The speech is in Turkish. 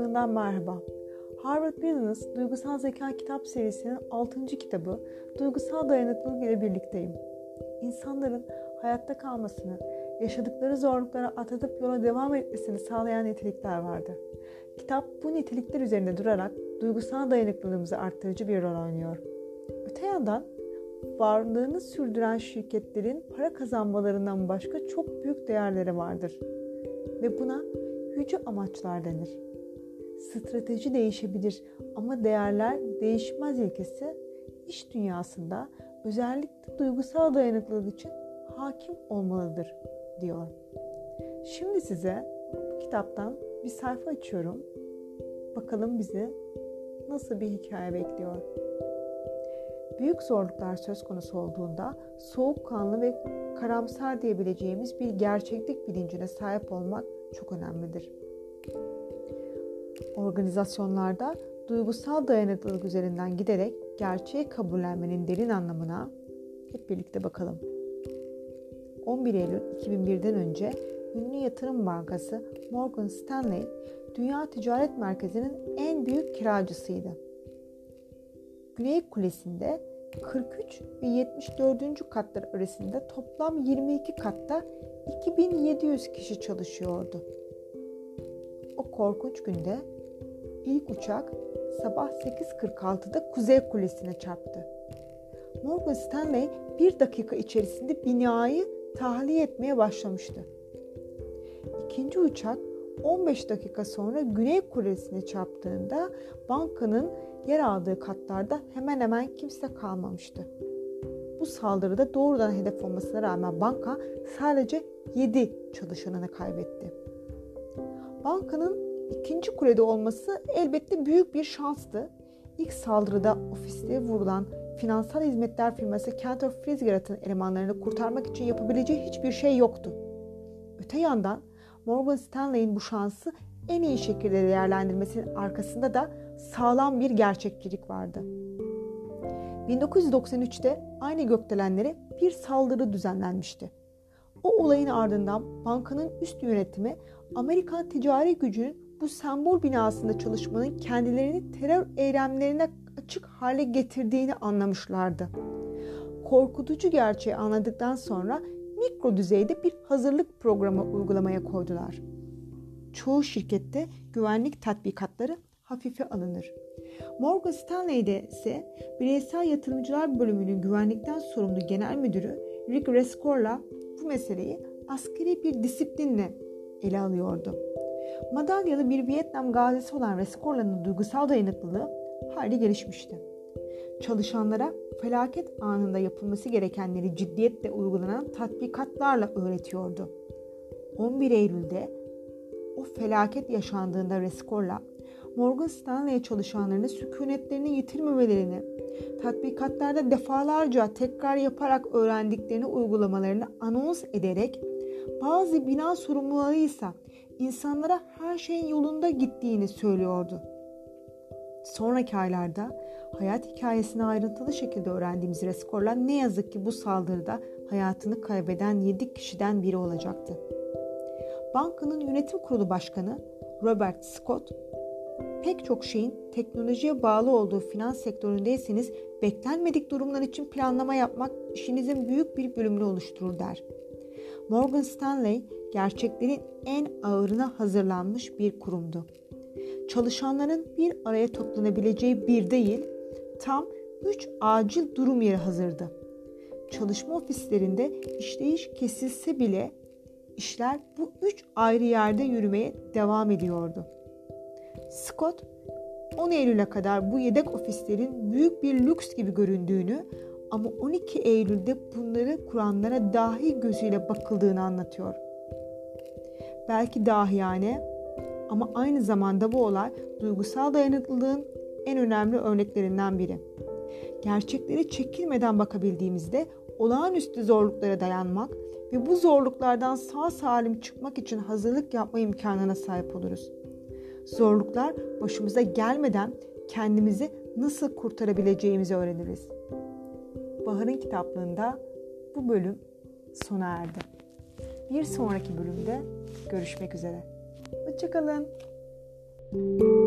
kitaplığından merhaba. Harvard Business Duygusal Zeka kitap serisinin 6. kitabı Duygusal Dayanıklılık ile birlikteyim. İnsanların hayatta kalmasını, yaşadıkları zorluklara atlatıp yola devam etmesini sağlayan nitelikler vardır. Kitap bu nitelikler üzerinde durarak duygusal dayanıklılığımızı arttırıcı bir rol oynuyor. Öte yandan varlığını sürdüren şirketlerin para kazanmalarından başka çok büyük değerleri vardır. Ve buna yüce amaçlar denir. Strateji değişebilir ama değerler değişmez ilkesi iş dünyasında özellikle duygusal dayanıklılık için hakim olmalıdır diyor. Şimdi size bu kitaptan bir sayfa açıyorum. Bakalım bizi nasıl bir hikaye bekliyor. Büyük zorluklar söz konusu olduğunda soğukkanlı ve karamsar diyebileceğimiz bir gerçeklik bilincine sahip olmak çok önemlidir. Organizasyonlarda duygusal dayanıklılık üzerinden giderek gerçeği kabullenmenin derin anlamına hep birlikte bakalım. 11 Eylül 2001'den önce ünlü yatırım bankası Morgan Stanley, Dünya Ticaret Merkezi'nin en büyük kiracısıydı. Güney Kulesi'nde 43 ve 74. katlar arasında toplam 22 katta 2700 kişi çalışıyordu. O korkunç günde ilk uçak sabah 8.46'da Kuzey Kulesi'ne çarptı. Morgan Stanley bir dakika içerisinde binayı tahliye etmeye başlamıştı. İkinci uçak 15 dakika sonra Güney Kulesi'ne çarptığında bankanın yer aldığı katlarda hemen hemen kimse kalmamıştı. Bu saldırıda doğrudan hedef olmasına rağmen banka sadece 7 çalışanını kaybetti. Bankanın ikinci kulede olması elbette büyük bir şanstı. İlk saldırıda ofiste vurulan finansal hizmetler firması Cantor Fitzgerald'ın elemanlarını kurtarmak için yapabileceği hiçbir şey yoktu. Öte yandan Morgan Stanley'in bu şansı en iyi şekilde değerlendirmesinin arkasında da sağlam bir gerçekçilik vardı. 1993'te aynı gökdelenlere bir saldırı düzenlenmişti. O olayın ardından bankanın üst yönetimi Amerikan ticari gücünün bu sembol binasında çalışmanın kendilerini terör eylemlerine açık hale getirdiğini anlamışlardı. Korkutucu gerçeği anladıktan sonra mikro düzeyde bir hazırlık programı uygulamaya koydular. Çoğu şirkette güvenlik tatbikatları hafife alınır. Morgan Stanley'de ise bireysel yatırımcılar bölümünün güvenlikten sorumlu genel müdürü Rick Rescorla bu meseleyi askeri bir disiplinle ele alıyordu. Madalyalı bir Vietnam gazisi olan Rescorla'nın duygusal dayanıklılığı hayli gelişmişti. Çalışanlara felaket anında yapılması gerekenleri ciddiyetle uygulanan tatbikatlarla öğretiyordu. 11 Eylül'de o felaket yaşandığında Rescorla, Morgan Stanley çalışanlarını sükunetlerini yitirmemelerini, tatbikatlarda defalarca tekrar yaparak öğrendiklerini uygulamalarını anons ederek bazı bina sorumluları ise insanlara her şeyin yolunda gittiğini söylüyordu. Sonraki aylarda hayat hikayesini ayrıntılı şekilde öğrendiğimiz Rescorla ne yazık ki bu saldırıda hayatını kaybeden 7 kişiden biri olacaktı. Bankanın yönetim kurulu başkanı Robert Scott, pek çok şeyin teknolojiye bağlı olduğu finans sektöründeyseniz beklenmedik durumlar için planlama yapmak işinizin büyük bir bölümünü oluşturur der. Morgan Stanley gerçeklerin en ağırına hazırlanmış bir kurumdu. Çalışanların bir araya toplanabileceği bir değil, tam üç acil durum yeri hazırdı. Çalışma ofislerinde işleyiş kesilse bile işler bu üç ayrı yerde yürümeye devam ediyordu. Scott 10 Eylül'e kadar bu yedek ofislerin büyük bir lüks gibi göründüğünü ama 12 Eylül'de bunları kuranlara dahi gözüyle bakıldığını anlatıyor. Belki dahi yani ama aynı zamanda bu olay duygusal dayanıklılığın en önemli örneklerinden biri. Gerçekleri çekilmeden bakabildiğimizde olağanüstü zorluklara dayanmak ve bu zorluklardan sağ salim çıkmak için hazırlık yapma imkanına sahip oluruz. Zorluklar başımıza gelmeden kendimizi nasıl kurtarabileceğimizi öğreniriz. Bahar'ın kitaplığında bu bölüm sona erdi. Bir sonraki bölümde görüşmek üzere. Hoşçakalın. thank you